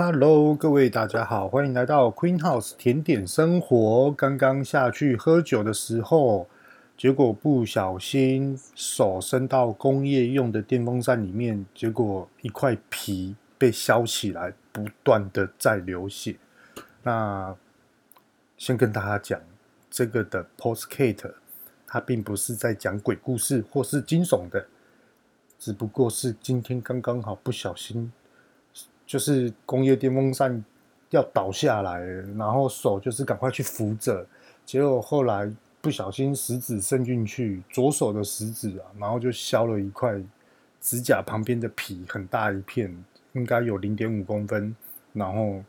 Hello，各位大家好，欢迎来到 Queen House 甜点生活。刚刚下去喝酒的时候，结果不小心手伸到工业用的电风扇里面，结果一块皮被削起来，不断的在流血。那先跟大家讲，这个的 p o s t c a t e 它并不是在讲鬼故事或是惊悚的，只不过是今天刚刚好不小心。就是工业电风扇要倒下来，然后手就是赶快去扶着，结果后来不小心食指伸进去，左手的食指啊，然后就削了一块指甲旁边的皮，很大一片，应该有零点五公分，然后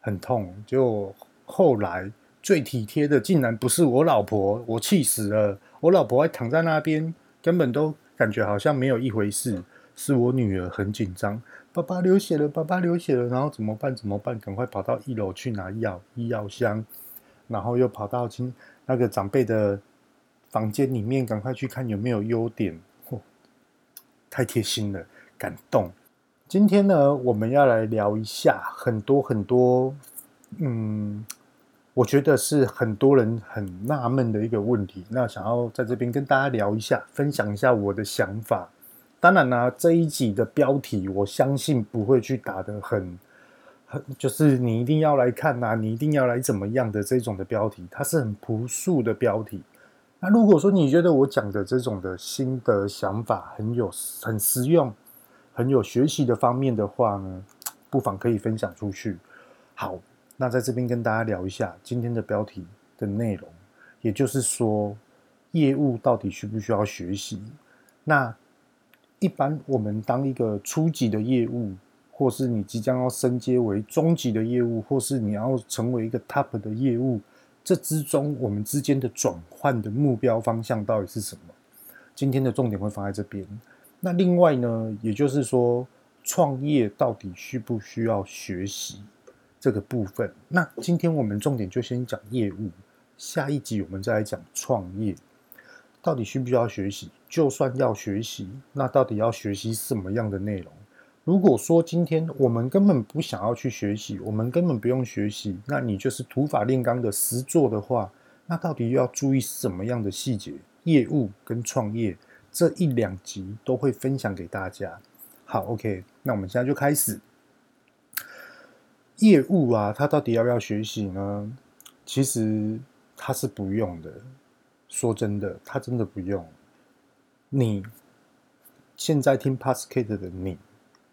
很痛。结果后来最体贴的竟然不是我老婆，我气死了，我老婆还躺在那边，根本都感觉好像没有一回事。是我女儿很紧张，爸爸流血了，爸爸流血了，然后怎么办？怎么办？赶快跑到一楼去拿药，医药箱，然后又跑到亲那个长辈的房间里面，赶快去看有没有优点。嚯，太贴心了，感动。今天呢，我们要来聊一下很多很多，嗯，我觉得是很多人很纳闷的一个问题。那想要在这边跟大家聊一下，分享一下我的想法。当然啦、啊，这一集的标题我相信不会去打得很很，就是你一定要来看呐、啊，你一定要来怎么样的这种的标题，它是很朴素的标题。那如果说你觉得我讲的这种的心得想法很有很实用，很有学习的方面的话呢，不妨可以分享出去。好，那在这边跟大家聊一下今天的标题的内容，也就是说，业务到底需不需要学习？那一般我们当一个初级的业务，或是你即将要升阶为中级的业务，或是你要成为一个 top 的业务，这之中我们之间的转换的目标方向到底是什么？今天的重点会放在这边。那另外呢，也就是说，创业到底需不需要学习这个部分？那今天我们重点就先讲业务，下一集我们再来讲创业。到底需不需要学习？就算要学习，那到底要学习什么样的内容？如果说今天我们根本不想要去学习，我们根本不用学习，那你就是土法炼钢的实做的话，那到底要注意什么样的细节？业务跟创业这一两集都会分享给大家。好，OK，那我们现在就开始。业务啊，它到底要不要学习呢？其实它是不用的。说真的，他真的不用。你现在听 Podcast 的你，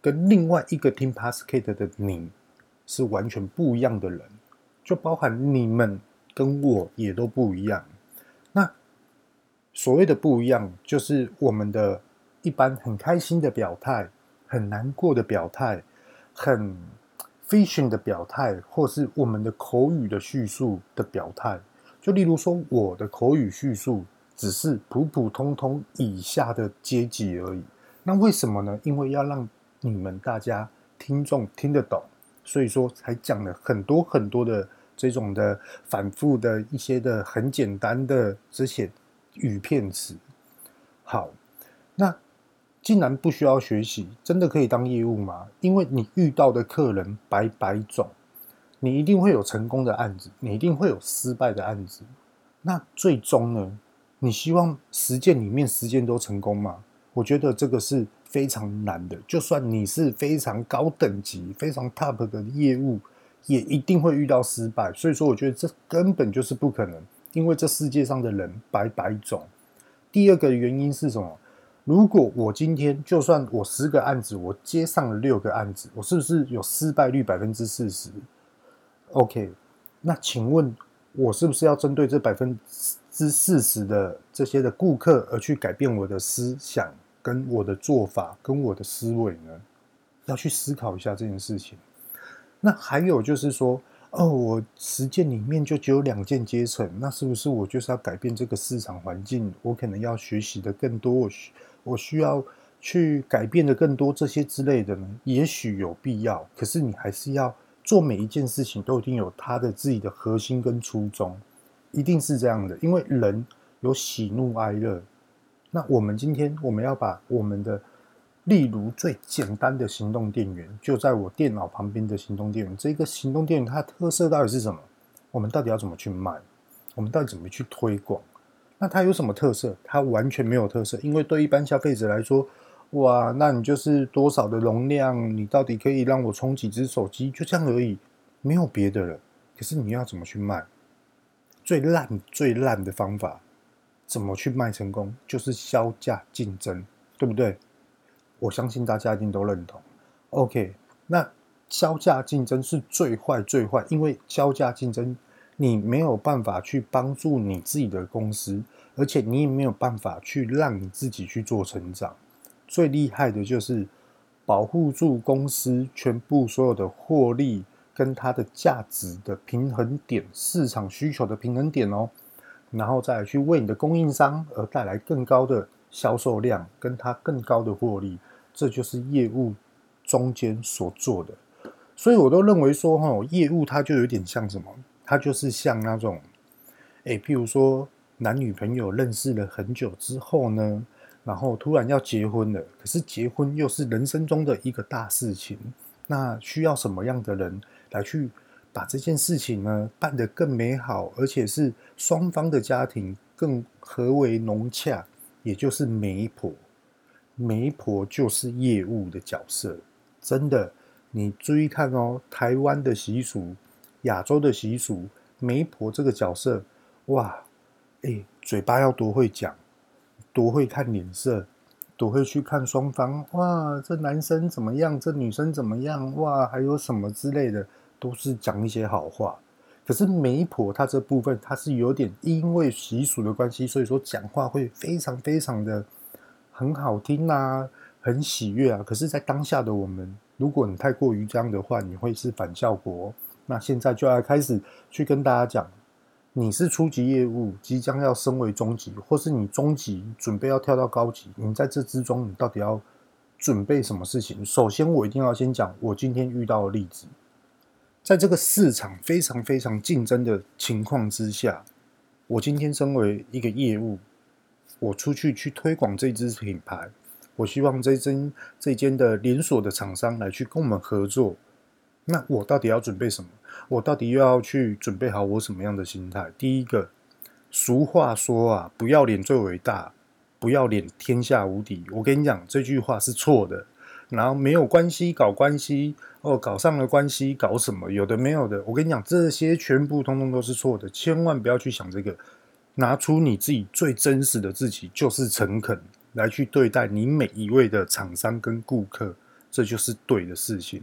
跟另外一个听 Podcast 的你是完全不一样的人，就包含你们跟我也都不一样。那所谓的不一样，就是我们的一般很开心的表态，很难过的表态，很 fashion 的表态，或是我们的口语的叙述的表态。就例如说，我的口语叙述只是普普通通以下的阶级而已。那为什么呢？因为要让你们大家听众听得懂，所以说才讲了很多很多的这种的反复的一些的很简单的这些语片词。好，那既然不需要学习，真的可以当业务吗？因为你遇到的客人百百种。你一定会有成功的案子，你一定会有失败的案子。那最终呢？你希望实践里面实践都成功吗？我觉得这个是非常难的。就算你是非常高等级、非常 top 的业务，也一定会遇到失败。所以说，我觉得这根本就是不可能，因为这世界上的人百百种。第二个原因是什么？如果我今天就算我十个案子，我接上了六个案子，我是不是有失败率百分之四十？OK，那请问我是不是要针对这百分之四十的这些的顾客而去改变我的思想、跟我的做法、跟我的思维呢？要去思考一下这件事情。那还有就是说，哦，我十件里面就只有两件阶层，那是不是我就是要改变这个市场环境？我可能要学习的更多，我需我需要去改变的更多这些之类的呢？也许有必要，可是你还是要。做每一件事情都一定有他的自己的核心跟初衷，一定是这样的。因为人有喜怒哀乐，那我们今天我们要把我们的例如最简单的行动电源，就在我电脑旁边的行动电源。这个行动电源它的特色到底是什么？我们到底要怎么去卖？我们到底怎么去推广？那它有什么特色？它完全没有特色，因为对一般消费者来说，哇，那你就是多少的容量，你到底可以让我充几只手机，就这样而已，没有别的了。可是你要怎么去卖？最烂、最烂的方法，怎么去卖成功？就是削价竞争，对不对？我相信大家一定都认同。OK，那削价竞争是最坏、最坏，因为削价竞争，你没有办法去帮助你自己的公司，而且你也没有办法去让你自己去做成长。最厉害的就是保护住公司全部所有的获利跟它的价值的平衡点，市场需求的平衡点哦，然后再去为你的供应商而带来更高的销售量，跟它更高的获利。这就是业务中间所做的，所以我都认为说，哈，业务它就有点像什么？它就是像那种，诶，譬如说男女朋友认识了很久之后呢，然后突然要结婚了，可是结婚又是人生中的一个大事情，那需要什么样的人来去把这件事情呢办得更美好，而且是双方的家庭更合为融洽，也就是媒婆。媒婆就是业务的角色，真的，你注意看哦，台湾的习俗，亚洲的习俗，媒婆这个角色，哇，哎，嘴巴要多会讲，多会看脸色，多会去看双方，哇，这男生怎么样，这女生怎么样，哇，还有什么之类的，都是讲一些好话。可是媒婆她这部分，她是有点因为习俗的关系，所以说讲话会非常非常的。很好听啊，很喜悦啊。可是，在当下的我们，如果你太过于这样的话，你会是反效果。那现在就要开始去跟大家讲，你是初级业务，即将要升为中级，或是你中级准备要跳到高级，你在这之中，你到底要准备什么事情？首先，我一定要先讲我今天遇到的例子，在这个市场非常非常竞争的情况之下，我今天身为一个业务。我出去去推广这支品牌，我希望这间这间的连锁的厂商来去跟我们合作。那我到底要准备什么？我到底又要去准备好我什么样的心态？第一个，俗话说啊，不要脸最伟大，不要脸天下无敌。我跟你讲，这句话是错的。然后没有关系，搞关系哦，搞上了关系，搞什么？有的没有的。我跟你讲，这些全部通通都是错的，千万不要去想这个。拿出你自己最真实的自己，就是诚恳来去对待你每一位的厂商跟顾客，这就是对的事情。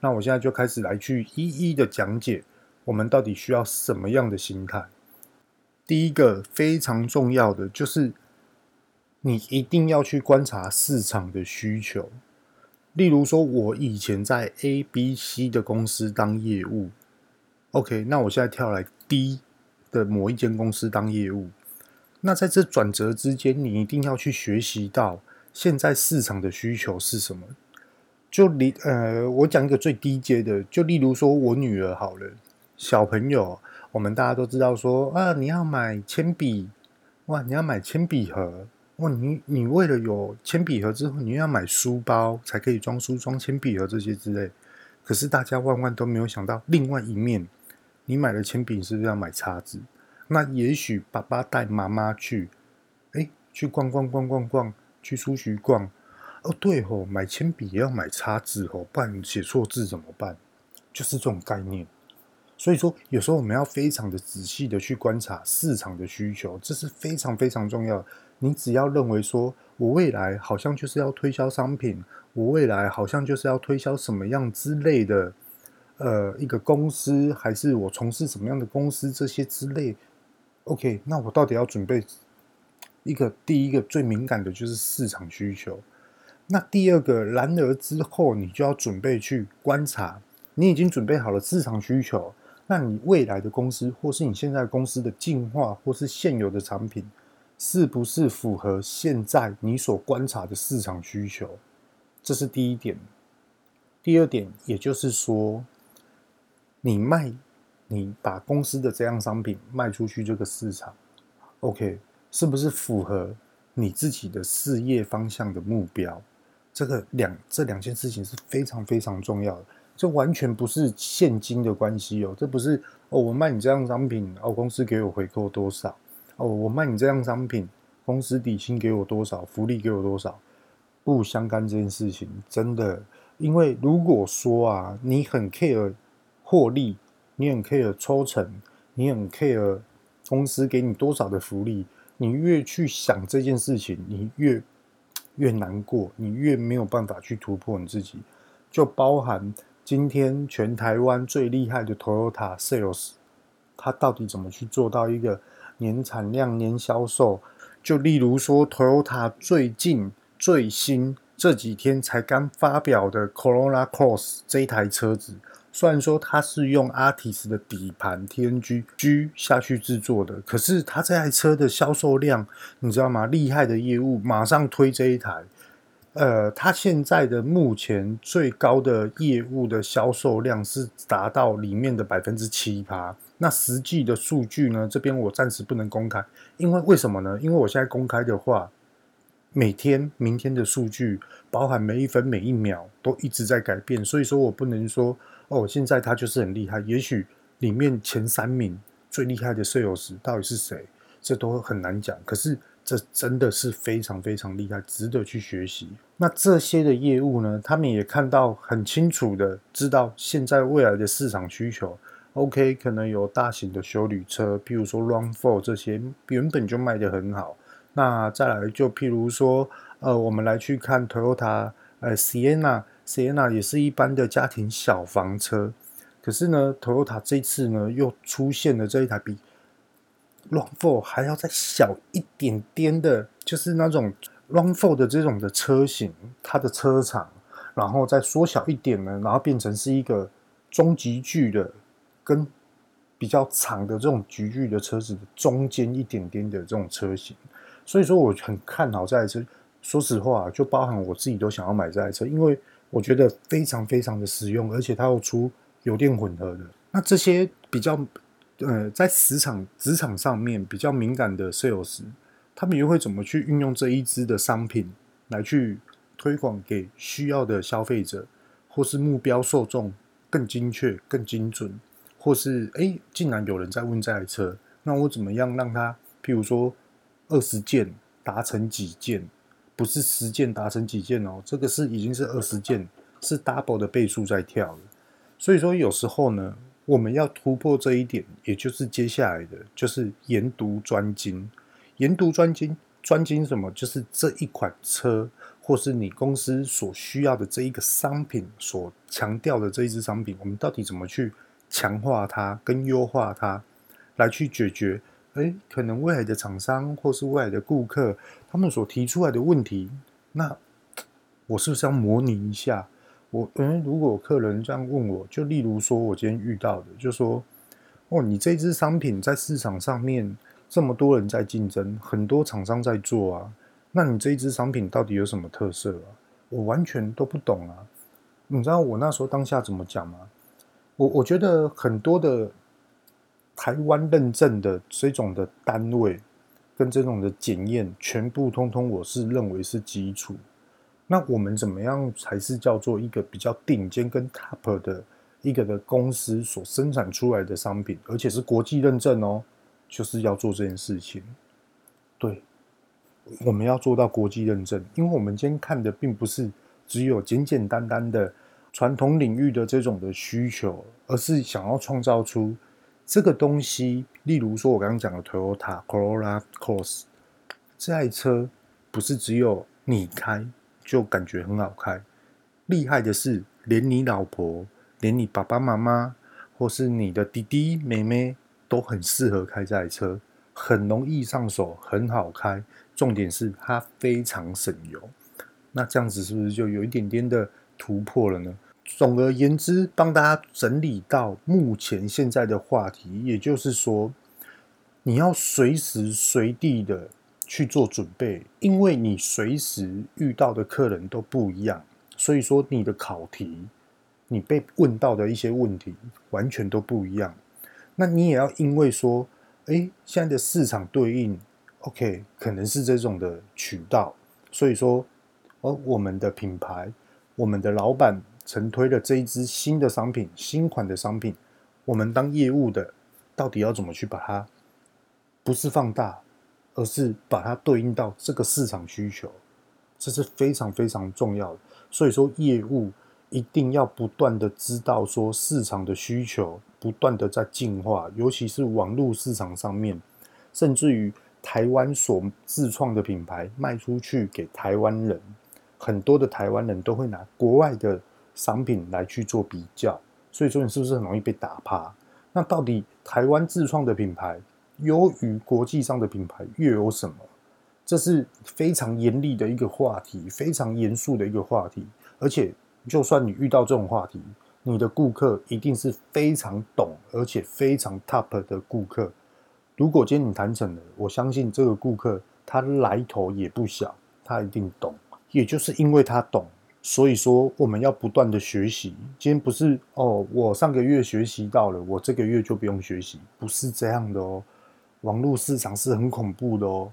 那我现在就开始来去一一的讲解，我们到底需要什么样的心态。第一个非常重要的就是，你一定要去观察市场的需求。例如说，我以前在 A、B、C 的公司当业务，OK，那我现在跳来 D。的某一间公司当业务，那在这转折之间，你一定要去学习到现在市场的需求是什么。就例呃，我讲一个最低阶的，就例如说我女儿好了，小朋友，我们大家都知道说啊，你要买铅笔，哇，你要买铅笔盒，哇，你你为了有铅笔盒之后，你又要买书包才可以装书、装铅笔盒这些之类。可是大家万万都没有想到另外一面。你买了铅笔是不是要买叉子？那也许爸爸带妈妈去，哎，去逛逛逛逛逛，去书局逛。哦，对吼，买铅笔也要买叉子吼，不然写错字怎么办？就是这种概念。所以说，有时候我们要非常的仔细的去观察市场的需求，这是非常非常重要。你只要认为说我未来好像就是要推销商品，我未来好像就是要推销什么样之类的。呃，一个公司还是我从事什么样的公司这些之类，OK，那我到底要准备一个第一个最敏感的就是市场需求，那第二个，然而之后你就要准备去观察，你已经准备好了市场需求，那你未来的公司或是你现在公司的进化或是现有的产品，是不是符合现在你所观察的市场需求？这是第一点。第二点，也就是说。你卖，你把公司的这样商品卖出去这个市场，OK，是不是符合你自己的事业方向的目标？这个两这两件事情是非常非常重要的。这完全不是现金的关系哦，这不是哦，我卖你这样商品，哦，公司给我回扣多少？哦，我卖你这样商品，公司底薪给我多少？福利给我多少？不相干这件事情，真的，因为如果说啊，你很 care 获利，你很 care 抽成，你很 care 公司给你多少的福利，你越去想这件事情，你越越难过，你越没有办法去突破你自己，就包含。今天全台湾最厉害的 Toyota Sales，他到底怎么去做到一个年产量、年销售？就例如说，Toyota 最近最新这几天才刚发表的 Corolla Cross 这一台车子，虽然说它是用 Altis 的底盘 TNG G 下去制作的，可是它这台车的销售量，你知道吗？厉害的业务马上推这一台。呃，它现在的目前最高的业务的销售量是达到里面的百分之七趴。那实际的数据呢？这边我暂时不能公开，因为为什么呢？因为我现在公开的话，每天、明天的数据，包含每一分每一秒都一直在改变，所以说我不能说哦，现在它就是很厉害。也许里面前三名最厉害的 sales 到底是谁，这都很难讲。可是。这真的是非常非常厉害，值得去学习。那这些的业务呢，他们也看到很清楚的知道现在未来的市场需求。OK，可能有大型的休旅车，譬如说 Run Four 这些原本就卖得很好。那再来就譬如说，呃，我们来去看 Toyota，呃，Sienna，Sienna 也是一般的家庭小房车。可是呢，Toyota 这次呢又出现了这一台比 RAV4 还要再小一点点的，就是那种 RAV4 的这种的车型，它的车长，然后再缩小一点呢，然后变成是一个中级距的，跟比较长的这种级距的车子的中间一点点的这种车型。所以说我很看好这台车。说实话，就包含我自己都想要买这台车，因为我觉得非常非常的实用，而且它又出油电混合的。那这些比较。呃，在职场职场上面比较敏感的 sales，他们又会怎么去运用这一支的商品来去推广给需要的消费者，或是目标受众更精确、更精准，或是哎，竟然有人在问这台车，那我怎么样让他，譬如说二十件达成几件，不是十件达成几件哦，这个是已经是二十件，是 double 的倍数在跳了，所以说有时候呢。我们要突破这一点，也就是接下来的，就是研读专精。研读专精，专精什么？就是这一款车，或是你公司所需要的这一个商品，所强调的这一支商品，我们到底怎么去强化它，跟优化它，来去解决？诶，可能未来的厂商或是未来的顾客，他们所提出来的问题，那我是不是要模拟一下？我嗯，如果客人这样问我，就例如说，我今天遇到的，就说，哦，你这支商品在市场上面这么多人在竞争，很多厂商在做啊，那你这一支商品到底有什么特色啊？我完全都不懂啊。你知道我那时候当下怎么讲吗？我我觉得很多的台湾认证的这种的单位跟这种的检验，全部通通我是认为是基础。那我们怎么样才是叫做一个比较顶尖跟 top 的一个的公司所生产出来的商品，而且是国际认证哦，就是要做这件事情。对，我们要做到国际认证，因为我们今天看的并不是只有简简单单的传统领域的这种的需求，而是想要创造出这个东西。例如说，我刚刚讲的 Toyota Corolla Cross 这台车，不是只有你开。就感觉很好开，厉害的是，连你老婆、连你爸爸妈妈，或是你的弟弟妹妹，都很适合开这台车，很容易上手，很好开。重点是它非常省油。那这样子是不是就有一点点的突破了呢？总而言之，帮大家整理到目前现在的话题，也就是说，你要随时随地的。去做准备，因为你随时遇到的客人都不一样，所以说你的考题，你被问到的一些问题完全都不一样。那你也要因为说，哎，现在的市场对应，OK，可能是这种的渠道，所以说而我们的品牌，我们的老板承推了这一支新的商品、新款的商品，我们当业务的到底要怎么去把它，不是放大，而是把它对应到这个市场需求，这是非常非常重要的。所以说，业务一定要不断的知道说市场的需求，不断的在进化，尤其是网络市场上面，甚至于台湾所自创的品牌卖出去给台湾人，很多的台湾人都会拿国外的商品来去做比较，所以说你是不是很容易被打趴？那到底台湾自创的品牌优于国际上的品牌又有什么？这是非常严厉的一个话题，非常严肃的一个话题。而且，就算你遇到这种话题，你的顾客一定是非常懂，而且非常 top 的顾客。如果今天你谈成了，我相信这个顾客他来头也不小，他一定懂。也就是因为他懂，所以说我们要不断的学习。今天不是哦，我上个月学习到了，我这个月就不用学习，不是这样的哦。网络市场是很恐怖的哦。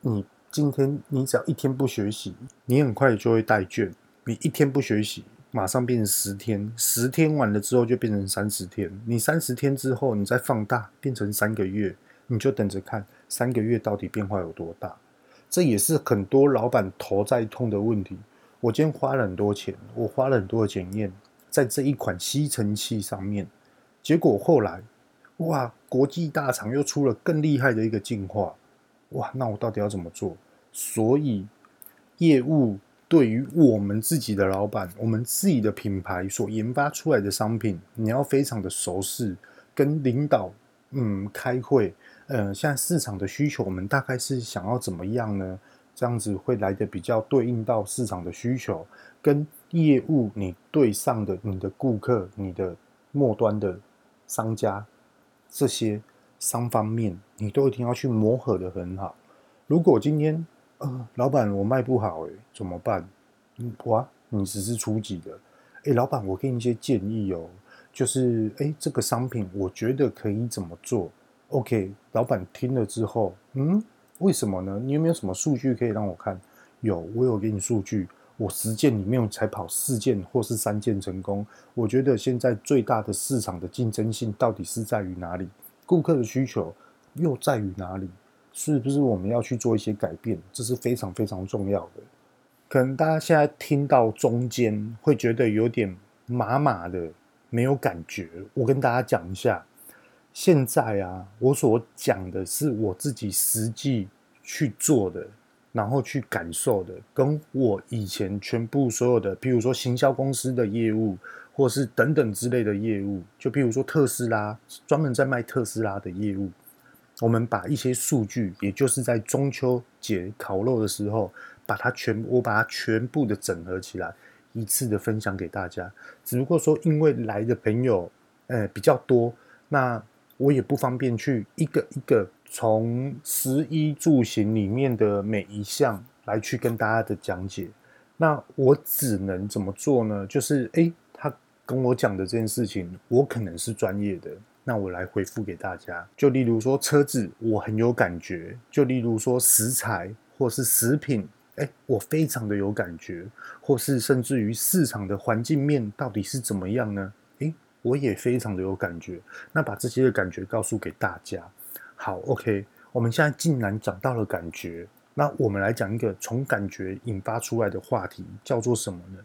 你今天你只要一天不学习，你很快就会带卷。你一天不学习，马上变成十天，十天完了之后就变成三十天。你三十天之后，你再放大变成三个月，你就等着看三个月到底变化有多大。这也是很多老板头在痛的问题。我今天花了很多钱，我花了很多的检验在这一款吸尘器上面，结果后来哇，国际大厂又出了更厉害的一个进化。哇，那我到底要怎么做？所以，业务对于我们自己的老板，我们自己的品牌所研发出来的商品，你要非常的熟悉，跟领导嗯开会，呃，现在市场的需求，我们大概是想要怎么样呢？这样子会来得比较对应到市场的需求，跟业务你对上的你的顾客、你的末端的商家这些。三方面你都一定要去磨合得很好。如果今天呃，老板我卖不好诶，怎么办？哇，你只是初级的，诶，老板我给你一些建议哦，就是诶，这个商品我觉得可以怎么做？OK，老板听了之后，嗯，为什么呢？你有没有什么数据可以让我看？有，我有给你数据，我十件里面才跑四件或是三件成功。我觉得现在最大的市场的竞争性到底是在于哪里？顾客的需求又在于哪里？是不是我们要去做一些改变？这是非常非常重要的。可能大家现在听到中间会觉得有点麻麻的，没有感觉。我跟大家讲一下，现在啊，我所讲的是我自己实际去做的，然后去感受的，跟我以前全部所有的，譬如说行销公司的业务。或是等等之类的业务，就譬如说特斯拉，专门在卖特斯拉的业务，我们把一些数据，也就是在中秋节烤肉的时候，把它全，我把它全部的整合起来，一次的分享给大家。只不过说，因为来的朋友，呃，比较多，那我也不方便去一个一个从食衣住行里面的每一项来去跟大家的讲解。那我只能怎么做呢？就是诶。他跟我讲的这件事情，我可能是专业的，那我来回复给大家。就例如说车子，我很有感觉；就例如说食材或是食品，诶，我非常的有感觉；或是甚至于市场的环境面到底是怎么样呢？我也非常的有感觉。那把这些的感觉告诉给大家。好，OK，我们现在竟然讲到了感觉，那我们来讲一个从感觉引发出来的话题，叫做什么呢？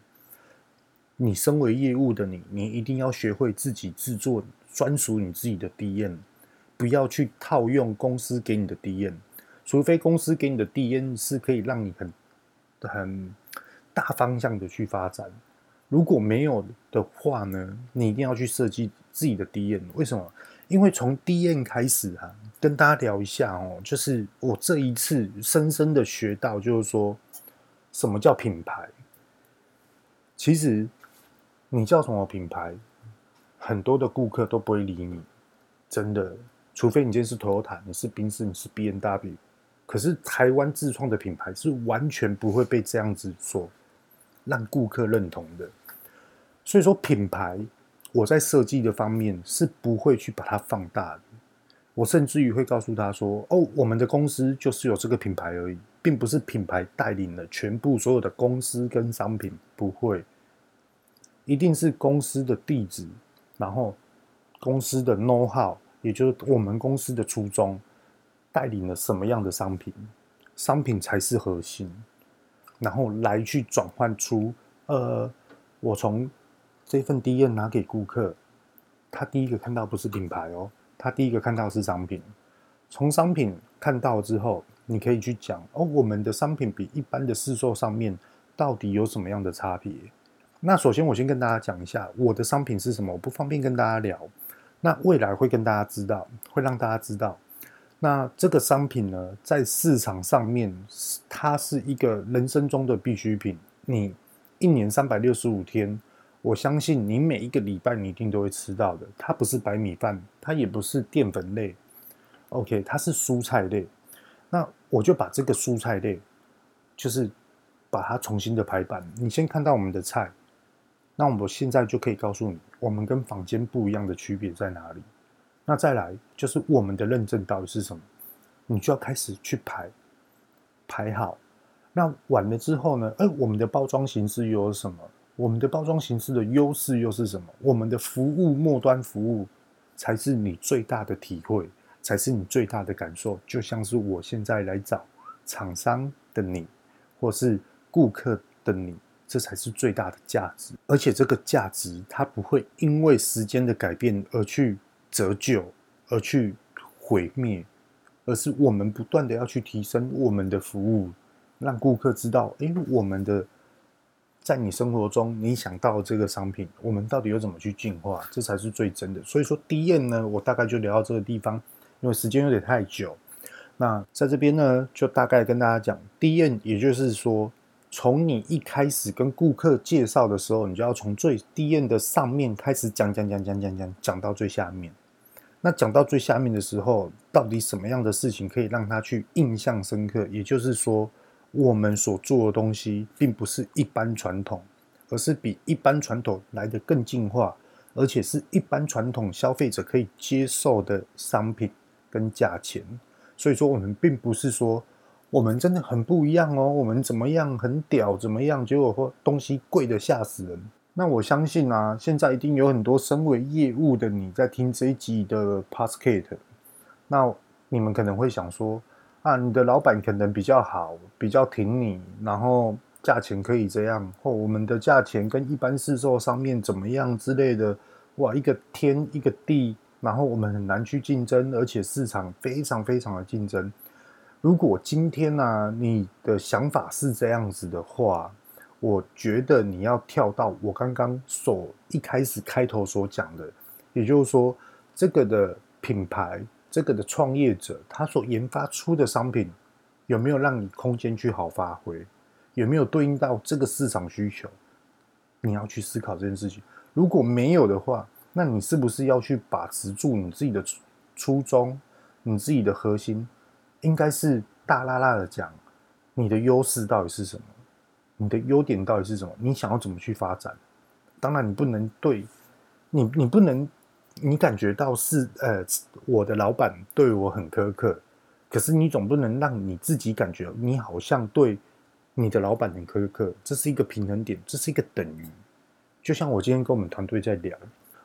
你身为业务的你，你一定要学会自己制作专属你自己的 DM，不要去套用公司给你的 DM，除非公司给你的 DM 是可以让你很很大方向的去发展。如果没有的话呢，你一定要去设计自己的 D N。为什么？因为从 D N 开始啊，跟大家聊一下哦，就是我这一次深深的学到，就是说什么叫品牌，其实。你叫什么品牌，很多的顾客都不会理你，真的。除非你今天是 Toyota，你是宾士，你是 B N W，可是台湾自创的品牌是完全不会被这样子说，让顾客认同的。所以说品牌，我在设计的方面是不会去把它放大的，我甚至于会告诉他说：“哦，我们的公司就是有这个品牌而已，并不是品牌带领了全部所有的公司跟商品，不会，一定是公司的地址，然后公司的 know how，也就是我们公司的初衷，带领了什么样的商品，商品才是核心，然后来去转换出，呃，我从这份 DM 拿给顾客。”他第一个看到不是品牌哦，他第一个看到是商品。从商品看到之后，你可以去讲哦，我们的商品比一般的市售上面到底有什么样的差别？那首先我先跟大家讲一下我的商品是什么，我不方便跟大家聊。那未来会跟大家知道，会让大家知道。那这个商品呢，在市场上面，它是一个人生中的必需品。你一年三百六十五天。我相信你每一个礼拜你一定都会吃到的，它不是白米饭，它也不是淀粉类，OK，它是蔬菜类。那我就把这个蔬菜类，就是把它重新的排版。你先看到我们的菜，那我们现在就可以告诉你，我们跟坊间不一样的区别在哪里。那再来就是我们的认证到底是什么，你就要开始去排，排好。那完了之后呢，哎，我们的包装形式又有什么？我们的包装形式的优势又是什么？我们的服务末端服务才是你最大的体会，才是你最大的感受。就像是我现在来找厂商的你，或是顾客的你，这才是最大的价值。而且这个价值它不会因为时间的改变而去折旧，而去毁灭，而是我们不断的要去提升我们的服务，让顾客知道，诶，我们的。在你生活中，你想到这个商品，我们到底又怎么去进化？这才是最真的。所以说，DM 呢，我大概就聊到这个地方，因为时间有点太久。那在这边呢，就大概跟大家讲，DM 也就是说，从你一开始跟顾客介绍的时候，你就要从最 DM 的上面开始讲讲讲讲讲讲讲到最下面。那讲到最下面的时候，到底什么样的事情可以让他去印象深刻？也就是说。我们所做的东西并不是一般传统，而是比一般传统来得更进化，而且是一般传统消费者可以接受的商品跟价钱。所以说，我们并不是说我们真的很不一样哦，我们怎么样很屌怎么样，结果说东西贵的吓死人。那我相信啊，现在一定有很多身为业务的你在听这一集的 Podcast，那你们可能会想说。啊，你的老板可能比较好，比较挺你，然后价钱可以这样，或我们的价钱跟一般市售上面怎么样之类的，哇，一个天一个地，然后我们很难去竞争，而且市场非常非常的竞争。如果今天呢，啊，你的想法是这样子的话，我觉得你要跳到我刚刚所一开始开头所讲的，也就是说，这个的品牌。这个的创业者，他所研发出的商品有没有让你空间去好发挥？有没有对应到这个市场需求？你要去思考这件事情。如果没有的话，那你是不是要去把持住你自己的初衷？你自己的核心应该是大剌剌的讲，你的优势到底是什么？你的优点到底是什么？你想要怎么去发展？当然，你不能对你，你不能。你感觉到是呃，我的老板对我很苛刻，可是你总不能让你自己感觉你好像对你的老板很苛刻，这是一个平衡点，这是一个等于。就像我今天跟我们团队在聊，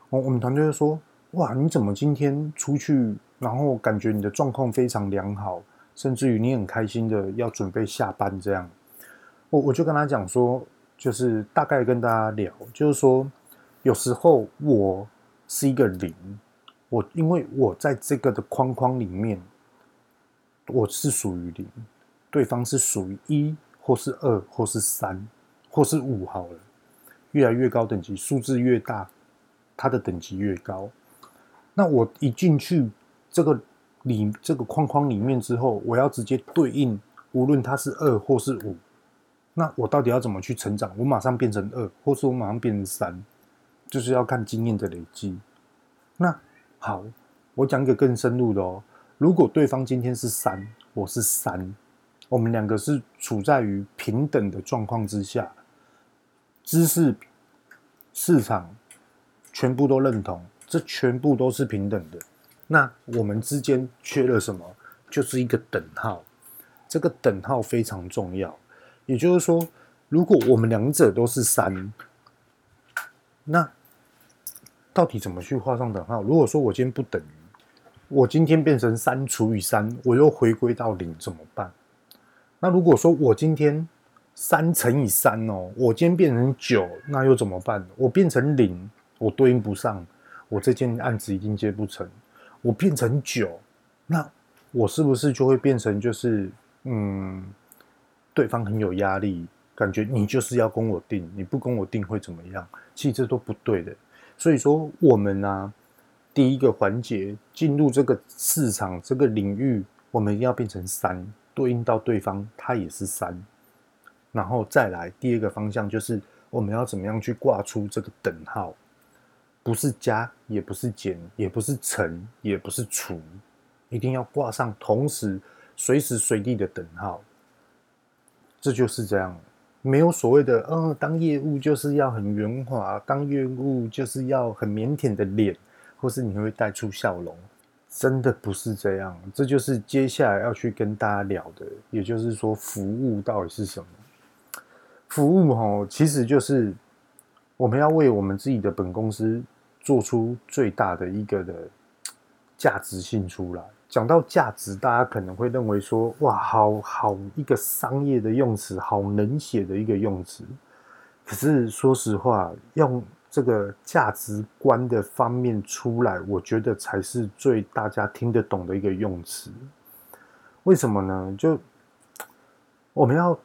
我我们团队就说：哇，你怎么今天出去，然后感觉你的状况非常良好，甚至于你很开心的要准备下班这样。我我就跟他讲说，就是大概跟大家聊，就是说有时候我。是一个零，我因为我在这个的框框里面，我是属于零，对方是属于一或是二或是三或是五好了，越来越高等级，数字越大，它的等级越高。那我一进去这个里这个框框里面之后，我要直接对应，无论它是二或是五，那我到底要怎么去成长？我马上变成二，或是我马上变成三？就是要看经验的累积。那好，我讲一个更深入的哦。如果对方今天是三，我是三，我们两个是处在于平等的状况之下，知识、市场全部都认同，这全部都是平等的。那我们之间缺了什么？就是一个等号。这个等号非常重要。也就是说，如果我们两者都是三，那到底怎么去画上等号？如果说我今天不等于，我今天变成三除以三，我又回归到零，怎么办？那如果说我今天三乘以三哦，我今天变成九，那又怎么办？我变成零，我对应不上，我这件案子一定接不成。我变成九，那我是不是就会变成就是嗯，对方很有压力，感觉你就是要跟我定，你不跟我定会怎么样？其实这都不对的。所以说，我们呢、啊，第一个环节进入这个市场这个领域，我们一定要变成三，对应到对方，他也是三。然后再来第二个方向，就是我们要怎么样去挂出这个等号，不是加，也不是减，也不是乘，也不是除，一定要挂上同时随时随地的等号。这就是这样。没有所谓的，嗯，当业务就是要很圆滑，当业务就是要很腼腆的脸，或是你会带出笑容，真的不是这样。这就是接下来要去跟大家聊的，也就是说，服务到底是什么？服务哦，其实就是我们要为我们自己的本公司做出最大的一个的价值性出来。讲到价值，大家可能会认为说，哇，好好一个商业的用词，好冷血的一个用词。可是说实话，用这个价值观的方面出来，我觉得才是最大家听得懂的一个用词。为什么呢？就我们要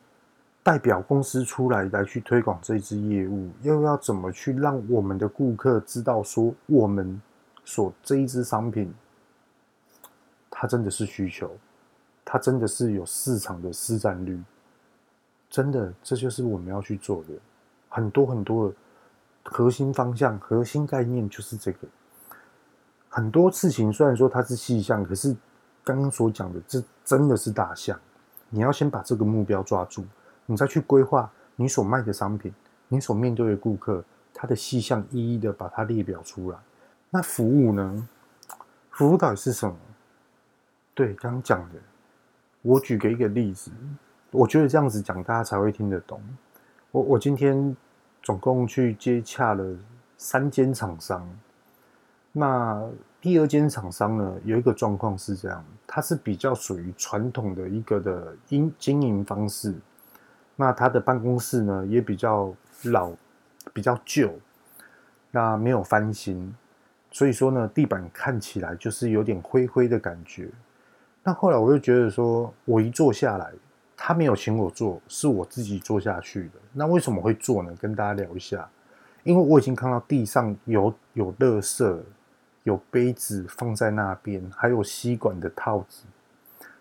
代表公司出来来去推广这支业务，又要怎么去让我们的顾客知道说，我们所这一支商品。它真的是需求，它真的是有市场的市占率，真的，这就是我们要去做的很多很多的核心方向、核心概念就是这个。很多事情虽然说它是细项，可是刚刚所讲的这真的是大项。你要先把这个目标抓住，你再去规划你所卖的商品，你所面对的顾客，它的细项一一的把它列表出来。那服务呢？服务到底是什么？对，刚讲的，我举个一个例子，我觉得这样子讲大家才会听得懂。我我今天总共去接洽了三间厂商，那第二间厂商呢，有一个状况是这样，它是比较属于传统的一个的经经营方式，那它的办公室呢也比较老，比较旧，那没有翻新，所以说呢，地板看起来就是有点灰灰的感觉。那后来我就觉得说，我一坐下来，他没有请我坐，是我自己坐下去的。那为什么会坐呢？跟大家聊一下，因为我已经看到地上有有垃圾，有杯子放在那边，还有吸管的套子。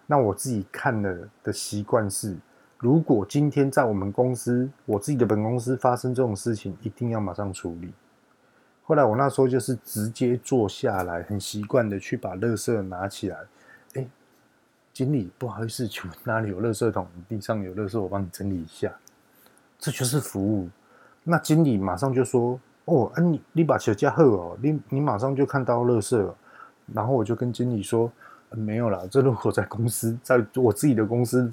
那我自己看了的习惯是，如果今天在我们公司，我自己的本公司发生这种事情，一定要马上处理。后来我那时候就是直接坐下来，很习惯的去把垃圾拿起来。经理，不好意思，请问哪里有垃圾桶？地上有垃圾，我帮你整理一下。这就是服务。那经理马上就说：“哦，啊、你你把球加厚哦，你你马上就看到垃圾了。”然后我就跟经理说：“、没有啦，这如果在公司，在我自己的公司，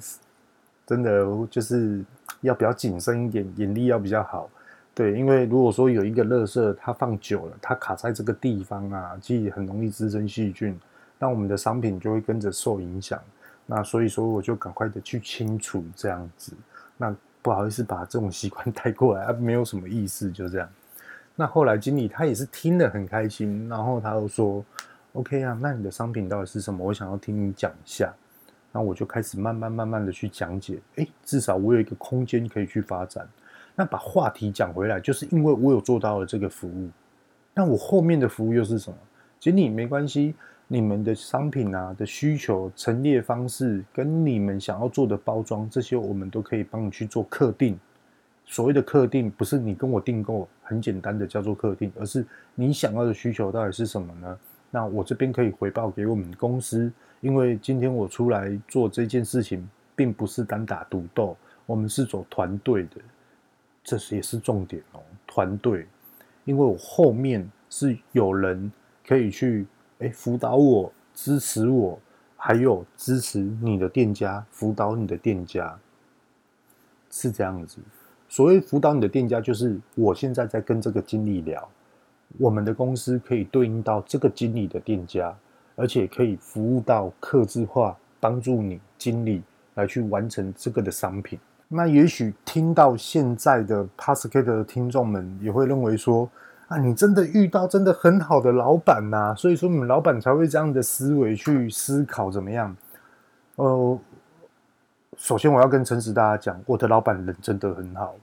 真的就是要比较谨慎一点，眼力要比较好。对，因为如果说有一个垃圾，它放久了，它卡在这个地方啊，其实很容易滋生细菌。”那我们的商品就会跟着受影响，那所以说我就赶快的去清除这样子。那不好意思把这种习惯 带过来，啊，没有什么意思，就这样。那后来经理他也是听得很开心，然后他又说：“OK 啊，那你的商品到底是什么？我想要听你讲一下。”那我就开始慢慢慢慢的去讲解。诶，至少我有一个空间可以去发展。那把话题讲回来，就是因为我有做到了这个服务。那我后面的服务又是什么？经理没关系。你们的商品啊的需求陈列方式跟你们想要做的包装，这些我们都可以帮你去做客定。所谓的客定，不是你跟我订购很简单的叫做客定，而是你想要的需求到底是什么呢？那我这边可以回报给我们公司，因为今天我出来做这件事情，并不是单打独斗，我们是走团队的，这是也是重点哦。团队，因为我后面是有人可以去。哎，辅导我、支持我，还有支持你的店家，辅导你的店家，是这样子。所谓辅导你的店家，就是我现在在跟这个经理聊，我们的公司可以对应到这个经理的店家，而且可以服务到客制化，帮助你经理来去完成这个的商品。那也许听到现在的 p a s c a t 的听众们也会认为说，啊，你真的遇到真的很好的老板呐，所以说你们老板才会这样的思维去思考怎么样？呃。首先，我要跟诚实大家讲，我的老板人真的很好，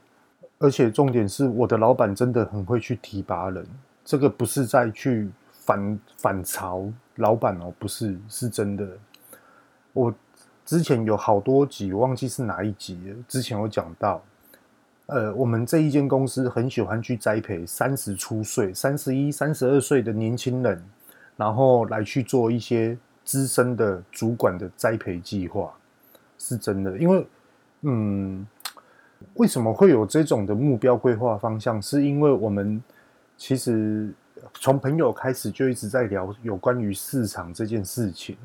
而且重点是我的老板真的很会去提拔人。这个不是在去反反嘲老板哦，不是，是真的。我之前有好多集，我忘记是哪一集。之前有讲到，呃，我们这一间公司很喜欢去栽培三十出岁、三十一、三十二岁的年轻人，然后来去做一些资深的主管的栽培计划。是真的，因为，嗯，为什么会有这种的目标规划方向？是因为我们其实从朋友开始就一直在聊有关于市场这件事情。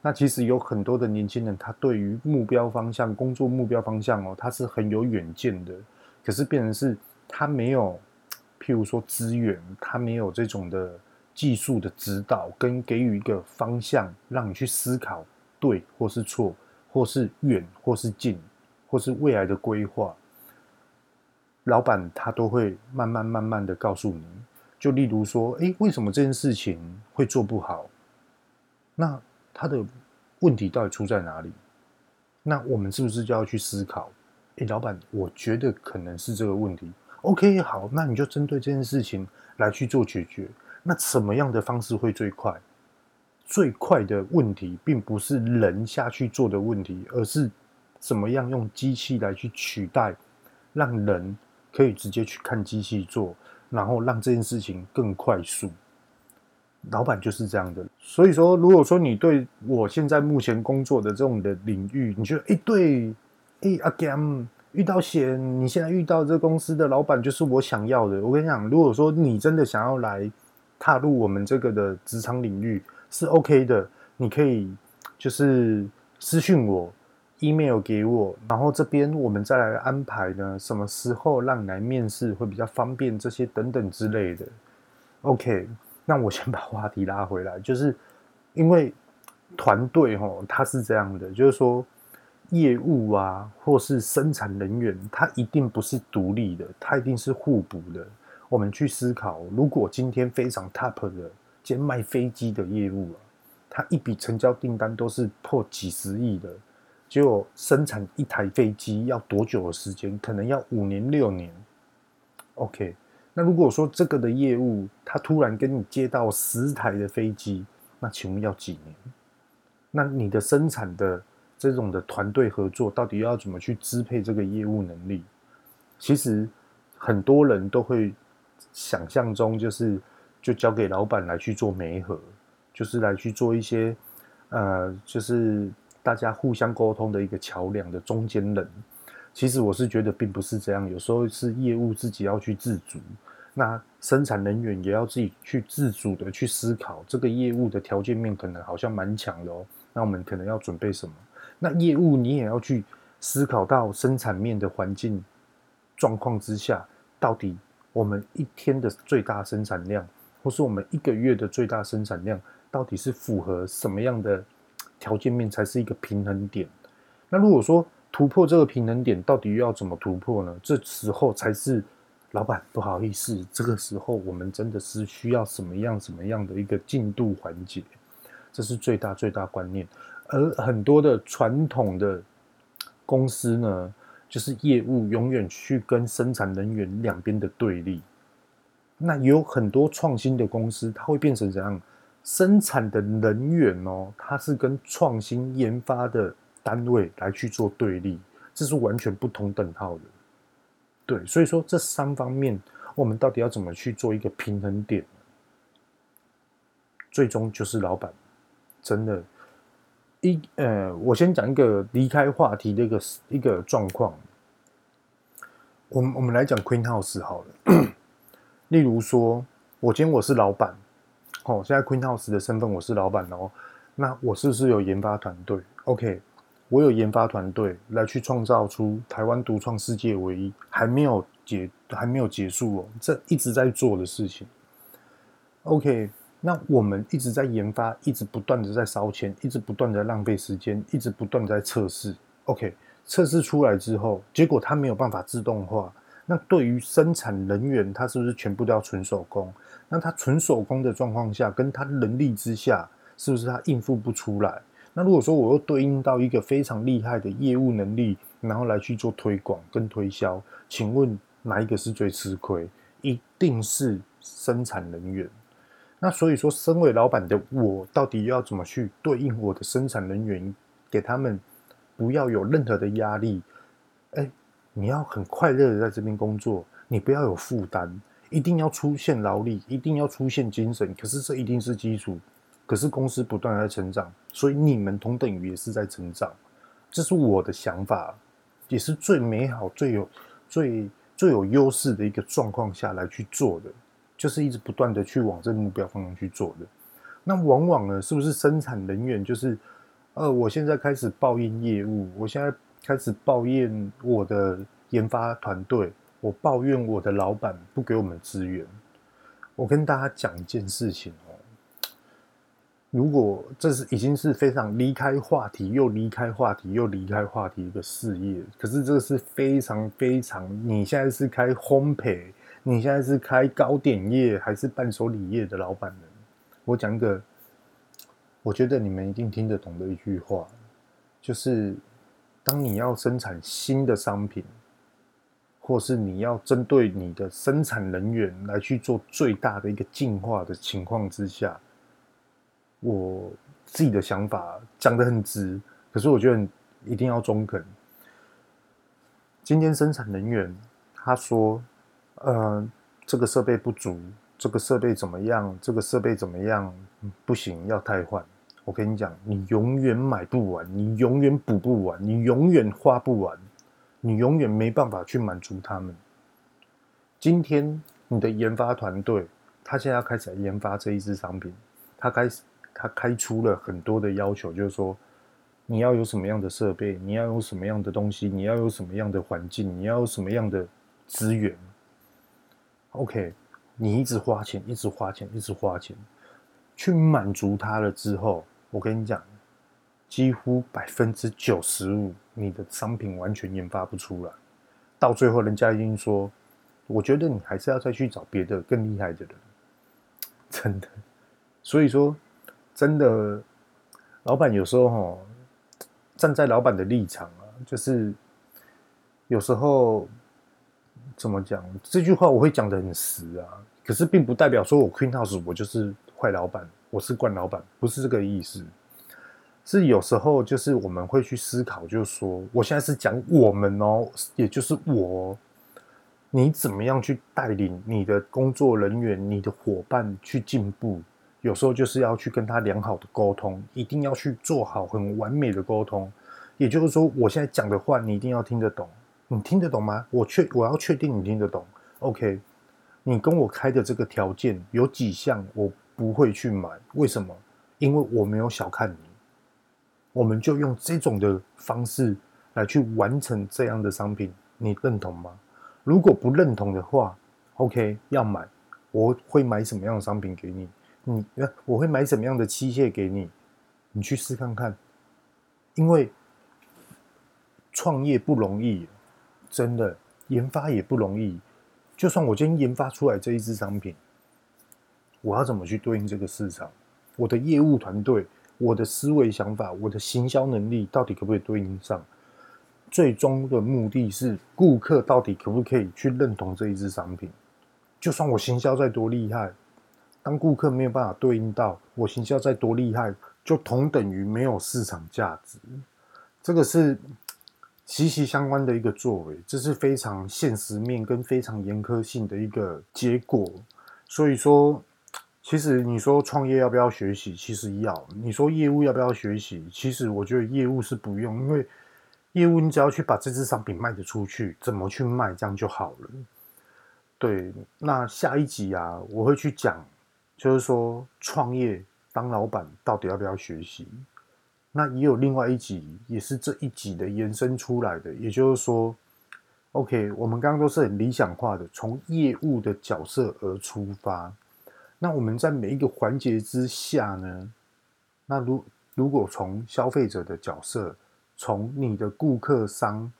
那其实有很多的年轻人，他对于目标方向、工作目标方向哦，他是很有远见的。可是变成是他没有，譬如说资源，他没有这种的技术的指导跟给予一个方向，让你去思考对或是错。或是远，或是近，或是未来的规划，老板他都会慢慢慢慢的告诉你。就例如说，诶，为什么这件事情会做不好？那他的问题到底出在哪里？那我们是不是就要去思考？诶，老板，我觉得可能是这个问题。OK，好，那你就针对这件事情来去做解决。那什么样的方式会最快？最快的问题，并不是人下去做的问题，而是怎么样用机器来去取代，让人可以直接去看机器做，然后让这件事情更快速。老板就是这样的。所以说，如果说你对我现在目前工作的这种的领域，你觉得哎，对，哎，阿 Gam 遇到险，你现在遇到这公司的老板就是我想要的。我跟你讲，如果说你真的想要来踏入我们这个的职场领域，是 OK 的，你可以就是私讯我，email 给我，然后这边我们再来安排呢，什么时候让你来面试会比较方便，这些等等之类的。OK，那我先把话题拉回来，就是因为团队齁，它是这样的，就是说业务啊，或是生产人员，它一定不是独立的，它一定是互补的。我们去思考，如果今天非常 top 的。兼卖飞机的业务啊，他一笔成交订单都是破几十亿的，结果生产一台飞机要多久的时间？可能要五年六年。OK，那如果说这个的业务，他突然跟你接到十台的飞机，那请问要几年？那你的生产的这种的团队合作，到底要怎么去支配这个业务能力？其实很多人都会想象中就是。就交给老板来去做媒合，就是来去做一些，呃，就是大家互相沟通的一个桥梁的中间人。其实我是觉得并不是这样，有时候是业务自己要去自主，那生产人员也要自己去自主的去思考这个业务的条件面可能好像蛮强的哦。那我们可能要准备什么？那业务你也要去思考到生产面的环境状况之下，到底我们一天的最大生产量。或是我们一个月的最大生产量到底是符合什么样的条件面才是一个平衡点？那如果说突破这个平衡点，到底又要怎么突破呢？这时候才是老板不好意思，这个时候我们真的是需要什么样什么样的一个进度环节？这是最大最大观念。而很多的传统的公司呢，就是业务永远去跟生产人员两边的对立。那有很多创新的公司，它会变成怎样？生产的人员哦，它是跟创新研发的单位来去做对立，这是完全不同等号的。对，所以说这三方面，我们到底要怎么去做一个平衡点？最终就是老板，真的，一呃，我先讲一个离开话题的一个一个状况。我们我们来讲 Queen House 好了。例如说，我今天我是老板，哦，现在 Queen House 的身份我是老板哦，那我是不是有研发团队？OK，我有研发团队来去创造出台湾独创世界唯一，还没有结还没有结束哦，这一直在做的事情。OK，那我们一直在研发，一直不断的在烧钱，一直不断的浪费时间，一直不断的在测试。OK，测试出来之后，结果它没有办法自动化。那对于生产人员，他是不是全部都要纯手工？那他纯手工的状况下，跟他人力之下，是不是他应付不出来？那如果说我又对应到一个非常厉害的业务能力，然后来去做推广跟推销，请问哪一个是最吃亏？一定是生产人员。那所以说，身为老板的我，到底要怎么去对应我的生产人员，给他们不要有任何的压力？哎。你要很快乐的在这边工作，你不要有负担，一定要出现劳力，一定要出现精神。可是这一定是基础。可是公司不断在成长，所以你们同等于也是在成长。这是我的想法，也是最美好、最有、最最有优势的一个状况下来去做的，就是一直不断的去往这个目标方向去做的。那往往呢，是不是生产人员就是，呃，我现在开始抱怨业务，我现在。开始抱怨我的研发团队，我抱怨我的老板不给我们资源。我跟大家讲一件事情哦，如果这是已经是非常离开话题，又离开话题，又离开话题一个事业，可是这个是非常非常，你现在是开烘焙，你现在是开糕点业还是伴手礼业的老板呢？我讲一个，我觉得你们一定听得懂的一句话，就是。当你要生产新的商品，或是你要针对你的生产人员来去做最大的一个进化的情况之下，我自己的想法讲得很直，可是我觉得一定要中肯。今天生产人员他说：“呃，这个设备不足，这个设备怎么样？这个设备怎么样？不行，要汰换。”我跟你讲，你永远买不完，你永远补不完，你永远花不完，你永远没办法去满足他们。今天你的研发团队，他现在要开始研发这一支商品，他开始他开出了很多的要求，就是说你要有什么样的设备，你要有什么样的东西，你要有什么样的环境，你要有什么样的资源。OK，你一直花钱，一直花钱，一直花钱，去满足他了之后。我跟你讲，几乎百分之九十五，你的商品完全研发不出来，到最后人家已经说，我觉得你还是要再去找别的更厉害的人，真的。所以说，真的，老板有时候哈，站在老板的立场啊，就是有时候怎么讲这句话，我会讲得很实啊，可是并不代表说我 Queen House 我就是坏老板。我是惯老板，不是这个意思，是有时候就是我们会去思考，就是说，我现在是讲我们哦，也就是我，你怎么样去带领你的工作人员、你的伙伴去进步？有时候就是要去跟他良好的沟通，一定要去做好很完美的沟通。也就是说，我现在讲的话，你一定要听得懂。你听得懂吗？我确我要确定你听得懂。OK，你跟我开的这个条件有几项？我。不会去买，为什么？因为我没有小看你，我们就用这种的方式来去完成这样的商品，你认同吗？如果不认同的话，OK，要买，我会买什么样的商品给你？你，我会买什么样的器械给你？你去试看看，因为创业不容易，真的，研发也不容易。就算我今天研发出来这一支商品。我要怎么去对应这个市场？我的业务团队、我的思维想法、我的行销能力，到底可不可以对应上？最终的目的是顾客到底可不可以去认同这一支商品？就算我行销再多厉害，当顾客没有办法对应到，我行销再多厉害，就同等于没有市场价值。这个是息息相关的一个作为，这是非常现实面跟非常严苛性的一个结果。所以说。其实你说创业要不要学习？其实要。你说业务要不要学习？其实我觉得业务是不用，因为业务你只要去把这支商品卖得出去，怎么去卖，这样就好了。对，那下一集啊，我会去讲，就是说创业当老板到底要不要学习？那也有另外一集，也是这一集的延伸出来的。也就是说，OK，我们刚刚都是很理想化的，从业务的角色而出发。那我们在每一个环节之下呢？那如如果从消费者的角色，从你的顾客商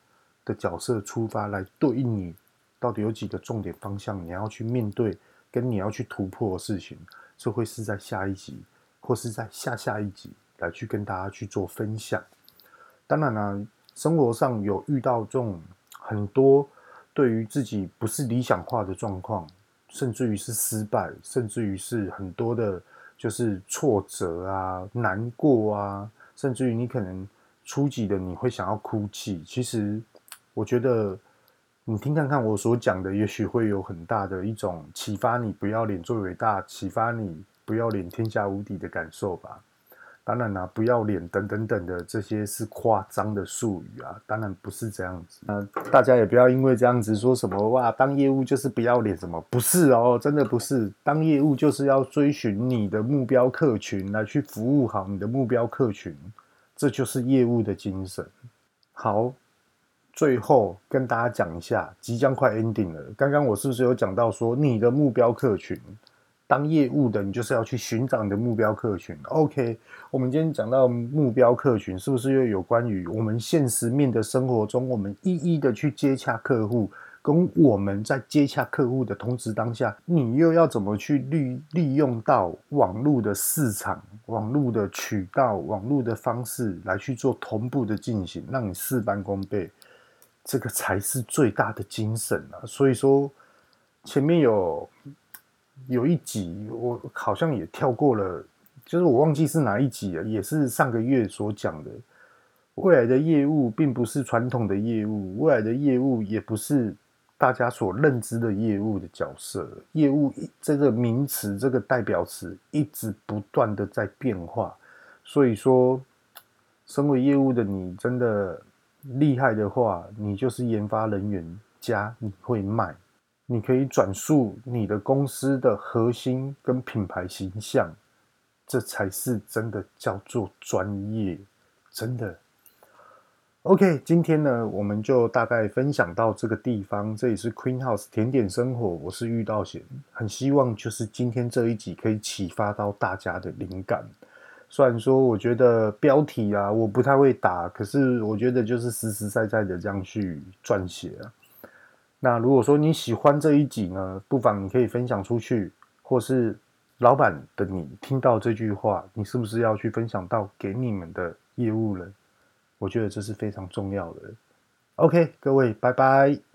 的角色出发来对应你，到底有几个重点方向你要去面对，跟你要去突破的事情，这会是在下一集，或是在下下一集来去跟大家去做分享。当然呢，生活上有遇到这种很多对于自己不是理想化的状况，甚至于是失败，甚至于是很多的，就是挫折啊、难过啊，甚至于你可能初级的你会想要哭泣。其实，我觉得。你听看看我所讲的，也许会有很大的一种启发，你不要脸最伟大，启发你不要脸天下无敌的感受吧。当然啦、不要脸等等等的这些是夸张的术语啊，当然不是这样子。那大家也不要因为这样子说什么哇，当业务就是不要脸什么？不是哦，真的不是。当业务就是要追寻你的目标客群，来去服务好你的目标客群，这就是业务的精神。好。最后跟大家讲一下，即将快 ending 了。刚刚我是不是有讲到说，你的目标客群，当业务的你就是要去寻找你的目标客群。OK，我们今天讲到目标客群，是不是又有关于我们现实面的生活中，我们一一的去接洽客户，跟我们在接洽客户的同时当下，你又要怎么去利利用到网络的市场、网络的渠道、网络的方式来去做同步的进行，让你事半功倍。这个才是最大的精神啊！所以说，前面有有一集，我好像也跳过了，就是我忘记是哪一集了，也是上个月所讲的。未来的业务并不是传统的业务，未来的业务也不是大家所认知的业务的角色。业务这个名词，这个代表词一直不断的在变化。所以说，身为业务的你，真的。厉害的话，你就是研发人员加你会卖，你可以转述你的公司的核心跟品牌形象，这才是真的叫做专业，真的。OK，今天呢，我们就大概分享到这个地方。这里是 Queen House 甜点生活，我是玉道贤，很希望就是今天这一集可以启发到大家的灵感。虽然说，我觉得标题啊，我不太会打，可是我觉得就是实实在在的这样去撰写啊。那如果说你喜欢这一集呢，不妨你可以分享出去，或是老板的你听到这句话，你是不是要去分享到给你们的业务人？我觉得这是非常重要的。OK，各位，拜拜。